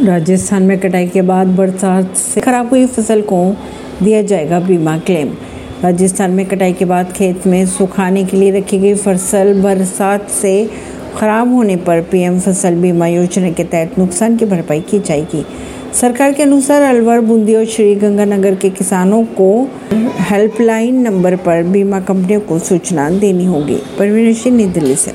राजस्थान में कटाई के बाद बरसात से खराब हुई फ़सल को दिया जाएगा बीमा क्लेम। राजस्थान में कटाई के बाद खेत में सुखाने के लिए रखी गई फ़सल बरसात से खराब होने पर पीएम फ़सल बीमा योजना के तहत नुकसान की भरपाई की जाएगी। सरकार के अनुसार अलवर, बूंदी और श्रीगंगानगर के किसानों को हेल्पलाइन नंबर पर बीमा कंपनियों को सूचना देनी होगी। परवीन सिंह, नई दिल्ली से।